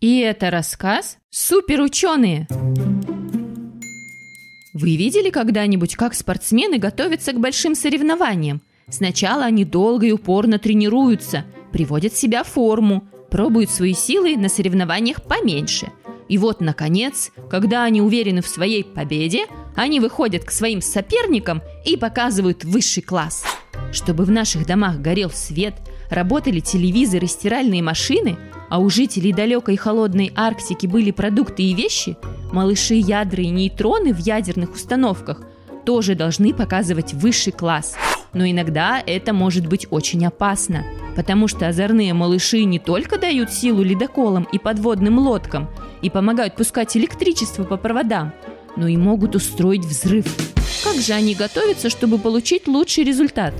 И это рассказ «Суперученые». Вы видели когда-нибудь, как спортсмены готовятся к большим соревнованиям? Сначала они долго и упорно тренируются, приводят себя в форму, пробуют свои силы на соревнованиях поменьше. И вот, наконец, когда они уверены в своей победе, они выходят к своим соперникам и показывают высший класс. Чтобы в наших домах горел свет, работали телевизоры, стиральные машины, а у жителей далекой холодной Арктики были продукты и вещи, малыши ядра и нейтроны в ядерных установках тоже должны показывать высший класс. Но иногда это может быть очень опасно, потому что озорные малыши не только дают силу ледоколам и подводным лодкам и помогают пускать электричество по проводам, но и могут устроить взрыв. Как же они готовятся, чтобы получить лучший результат?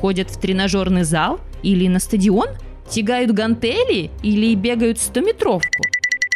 Ходят в тренажерный зал или на стадион? Тягают гантели или бегают стометровку?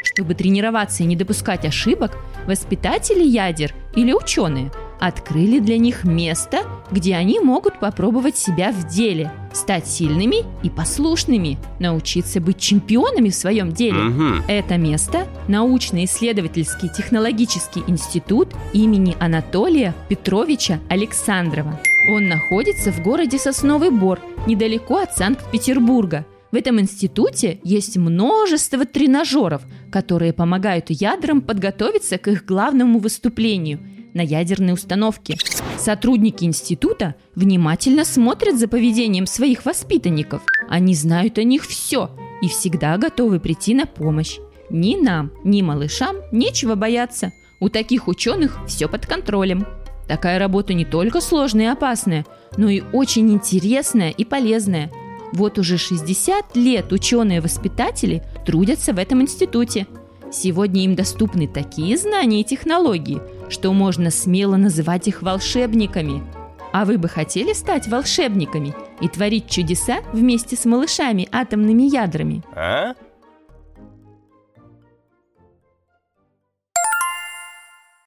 Чтобы тренироваться и не допускать ошибок, воспитатели ядер или ученые открыли для них место, где они могут попробовать себя в деле, стать сильными и послушными, научиться быть чемпионами в своем деле. Мгм. Это место – научно-исследовательский технологический институт имени Анатолия Петровича Александрова. Он находится в городе Сосновый Бор, недалеко от Санкт-Петербурга. В этом институте есть множество тренажеров, которые помогают ядрам подготовиться к их главному выступлению – на ядерной установке. Сотрудники института внимательно смотрят за поведением своих воспитанников. Они знают о них все и всегда готовы прийти на помощь. Ни нам, ни малышам нечего бояться. У таких ученых все под контролем. Такая работа не только сложная и опасная, но и очень интересная и полезная. Вот уже 60 лет ученые-воспитатели трудятся в этом институте. Сегодня им доступны такие знания и технологии, что можно смело называть их волшебниками. А вы бы хотели стать волшебниками и творить чудеса вместе с малышами атомными ядрами? А?